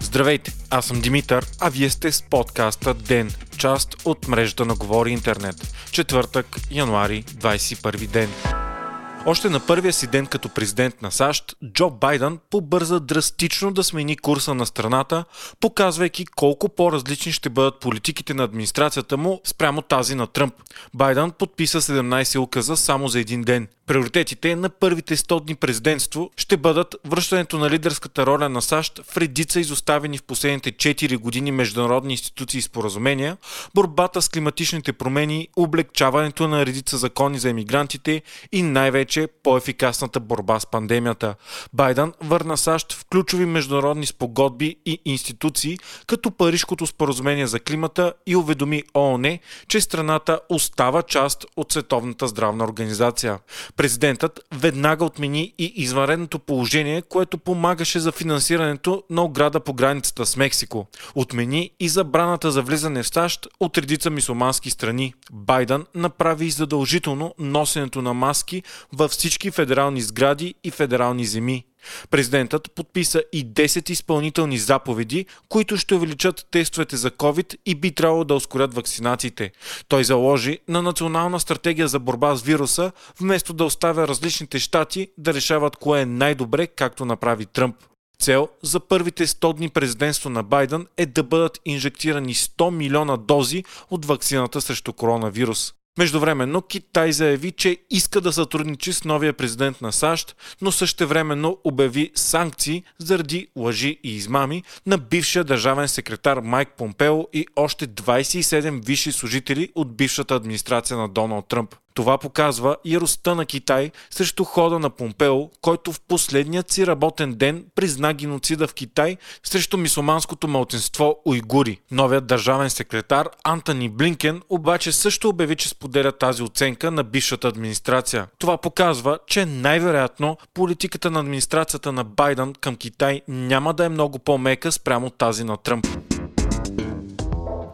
Здравейте, аз съм Димитър, а вие сте с подкаста ДЕН, част от мрежата на Говори Интернет. Четвъртък, януари, 21 ден. Още на първия си ден като президент на САЩ, Джо Байден побърза драстично да смени курса на страната, показвайки колко по-различни ще бъдат политиките на администрацията му спрямо тази на Тръмп. Байден подписа 17 указа само за един ден. Приоритетите на първите 100 дни президентство ще бъдат връщането на лидерската роля на САЩ в редица изоставени в последните 4 години международни институции и споразумения, борбата с климатичните промени, облегчаването на редица закони за емигрантите и най-вече по-ефикасната борба с пандемията. Байден върна САЩ в ключови международни спогодби и институции, като Парижкото споразумение за климата и уведоми ООН, че страната остава част от Световната здравна организация. Президентът веднага отмени и извънредното положение, което помагаше за финансирането на ограда по границата с Мексико. Отмени и забраната за влизане в САЩ от редица мисулмански страни. Байден направи задължително носенето на маски във всички федерални сгради и федерални земи. Президентът подписа и 10 изпълнителни заповеди, които ще увеличат тестовете за COVID и би трябвало да ускорят вакцинациите. Той заложи на национална стратегия за борба с вируса, вместо да оставя различните щати да решават кое е най-добре, както направи Тръмп. Цел за първите 100 дни президентство на Байден е да бъдат инжектирани 100 милиона дози от вакцината срещу коронавирус. Междувременно Китай заяви, че иска да сътрудничи с новия президент на САЩ, но същевременно обяви санкции заради лъжи и измами на бившия държавен секретар Майк Помпео и още 27 висши служители от бившата администрация на Доналд Тръмп. Това показва яростта на Китай срещу хода на Помпео, който в последният си работен ден призна геноцида в Китай срещу мисулманското мълтенство уйгури. Новият държавен секретар Антони Блинкен обаче също обяви, че споделя тази оценка на бившата администрация. Това показва, че най-вероятно политиката на администрацията на Байден към Китай няма да е много по-мека спрямо тази на Тръмп.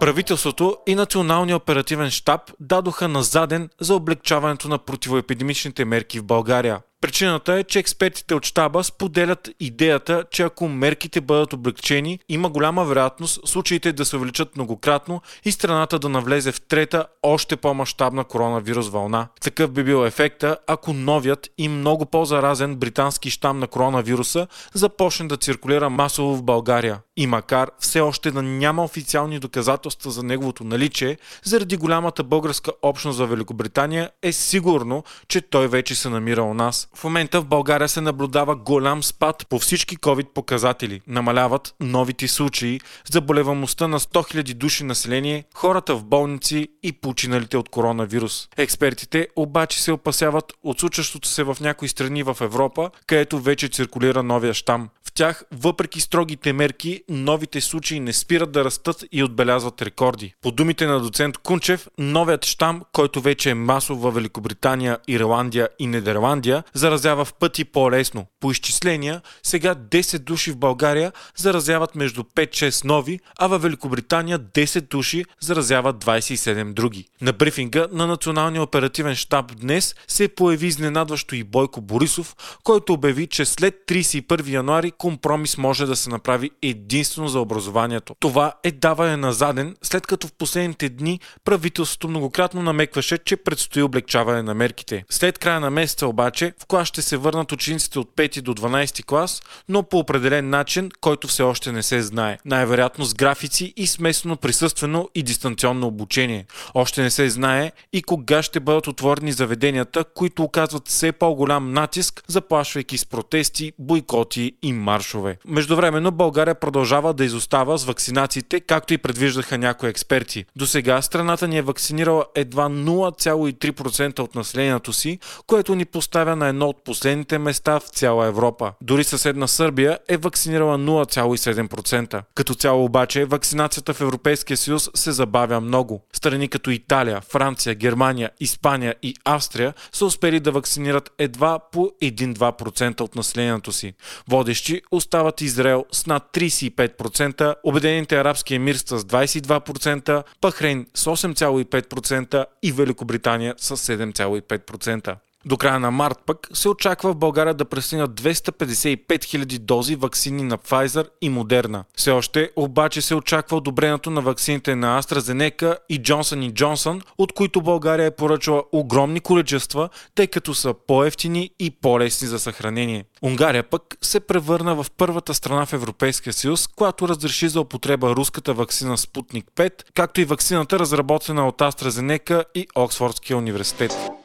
Правителството и Националния оперативен штаб дадоха на заден за облегчаването на противоепидемичните мерки в България. Причината е, че експертите от щаба споделят идеята, че ако мерките бъдат облегчени, има голяма вероятност случаите да се увеличат многократно и страната да навлезе в трета, още по-масштабна коронавирус вълна. Такъв би бил ефекта, ако новият и много по-заразен британски щам на коронавируса започне да циркулира масово в България. И макар все още да няма официални доказателства за неговото наличие, заради голямата българска общност за Великобритания е сигурно, че той вече се намира у нас. В момента в България се наблюдава голям спад по всички COVID показатели. Намаляват новите случаи, заболеваността на 100 000 души население, хората в болници и починалите от коронавирус. Експертите обаче се опасяват от случващото се в някои страни в Европа, където вече циркулира новия щам. Тях, въпреки строгите мерки, новите случаи не спират да растат и отбелязват рекорди. По думите на доцент Кунчев, новият щам, който вече е масов в Великобритания, Ирландия и Нидерландия, заразява в пъти по-лесно. По изчисления, сега 10 души в България заразяват между 5-6 нови, а в Великобритания 10 души заразяват 27 други. На брифинга на Националния оперативен штаб днес се появи изненадващо и Бойко Борисов, който обяви, че след 31 януари компромис може да се направи единствено за образованието. Това е даване на заден, след като в последните дни правителството многократно намекваше, че предстои облегчаване на мерките. След края на месеца обаче в клас ще се върнат учениците от 5 до 12 клас, но по определен начин, който все още не се знае. Най-вероятно с графици и смесено присъствено и дистанционно обучение. Още не се знае и кога ще бъдат отворени заведенията, които оказват все по-голям натиск, заплашвайки с протести, бойкоти и маршове. Междувременно България продължава да изостава с вакцинациите, както и предвиждаха някои експерти. До сега страната ни е вакцинирала едва 0,3% от населението си, което ни поставя на едно от последните места в цяла Европа. Дори съседна Сърбия е вакцинирала 0,7%. Като цяло обаче вакцинацията в Европейския съюз се забавя много. Страни като Италия, Франция, Германия, Испания и Австрия са успели да вакцинират едва по 1-2% от населението си. Водещи остават Израел с над 35%, Обединените арабски емирства с 22%, Пахрейн с 8,5% и Великобритания с 7,5%. До края на март пък се очаква в България да пристигнат 255 000 дози вакцини на Pfizer и Moderna. Все още обаче се очаква одобрението на вакцините на AstraZeneca и Johnson Johnson, от които България е поръчала огромни количества, тъй като са по-ефтини и по-лесни за съхранение. Унгария пък се превърна в първата страна в Европейския съюз, която разреши за употреба руската вакцина Спутник 5, както и вакцината разработена от AstraZeneca и Оксфордския университет.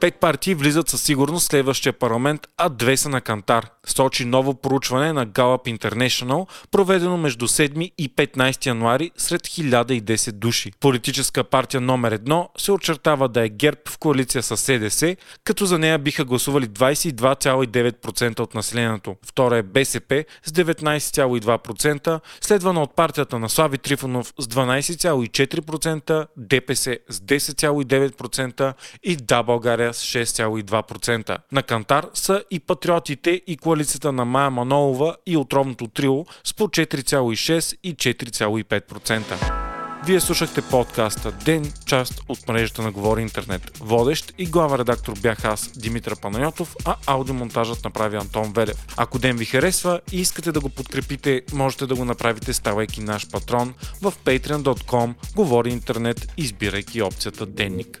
Пет партии влизат със сигурност в следващия парламент, а две са на кантар. Сочи ново проучване на Gallup International, проведено между 7 и 15 януари сред 1010 души. Политическа партия номер едно се очертава да е ГЕРБ в коалиция с СДС, като за нея биха гласували 22,9% от населението. Втора е БСП с 19,2%, следвана от партията на Слави Трифонов с 12,4%, ДПС с 10,9% и Да България с 6,2%. На Кантар са и патриотите и коалицията на Майя Манолова и отровното трио с по 4,6 и 4,5%. Вие слушахте подкаста Ден, част от мрежата на Говори Интернет. Водещ и глава редактор бях аз, Димитър Панайотов, а аудиомонтажът направи Антон Велев. Ако Ден ви харесва и искате да го подкрепите, можете да го направите ставайки наш патрон в patreon.com Говори Интернет, избирайки опцията Денник.